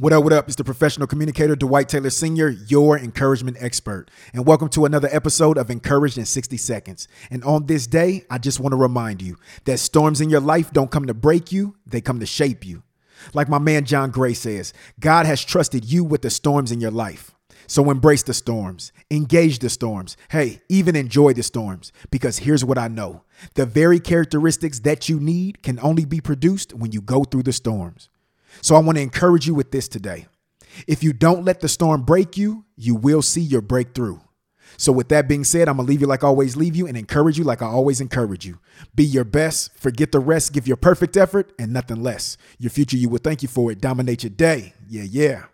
What up, what up? It's the professional communicator, Dwight Taylor Sr., your encouragement expert. And welcome to another episode of Encouraged in 60 Seconds. And on this day, I just want to remind you that storms in your life don't come to break you, they come to shape you. Like my man John Gray says, God has trusted you with the storms in your life. So embrace the storms, engage the storms. Hey, even enjoy the storms. Because here's what I know the very characteristics that you need can only be produced when you go through the storms. So I want to encourage you with this today. If you don't let the storm break you, you will see your breakthrough. So, with that being said, I'm to leave you like I always leave you and encourage you like I always encourage you. Be your best, forget the rest, give your perfect effort and nothing less. Your future, you will thank you for it. Dominate your day. Yeah, yeah.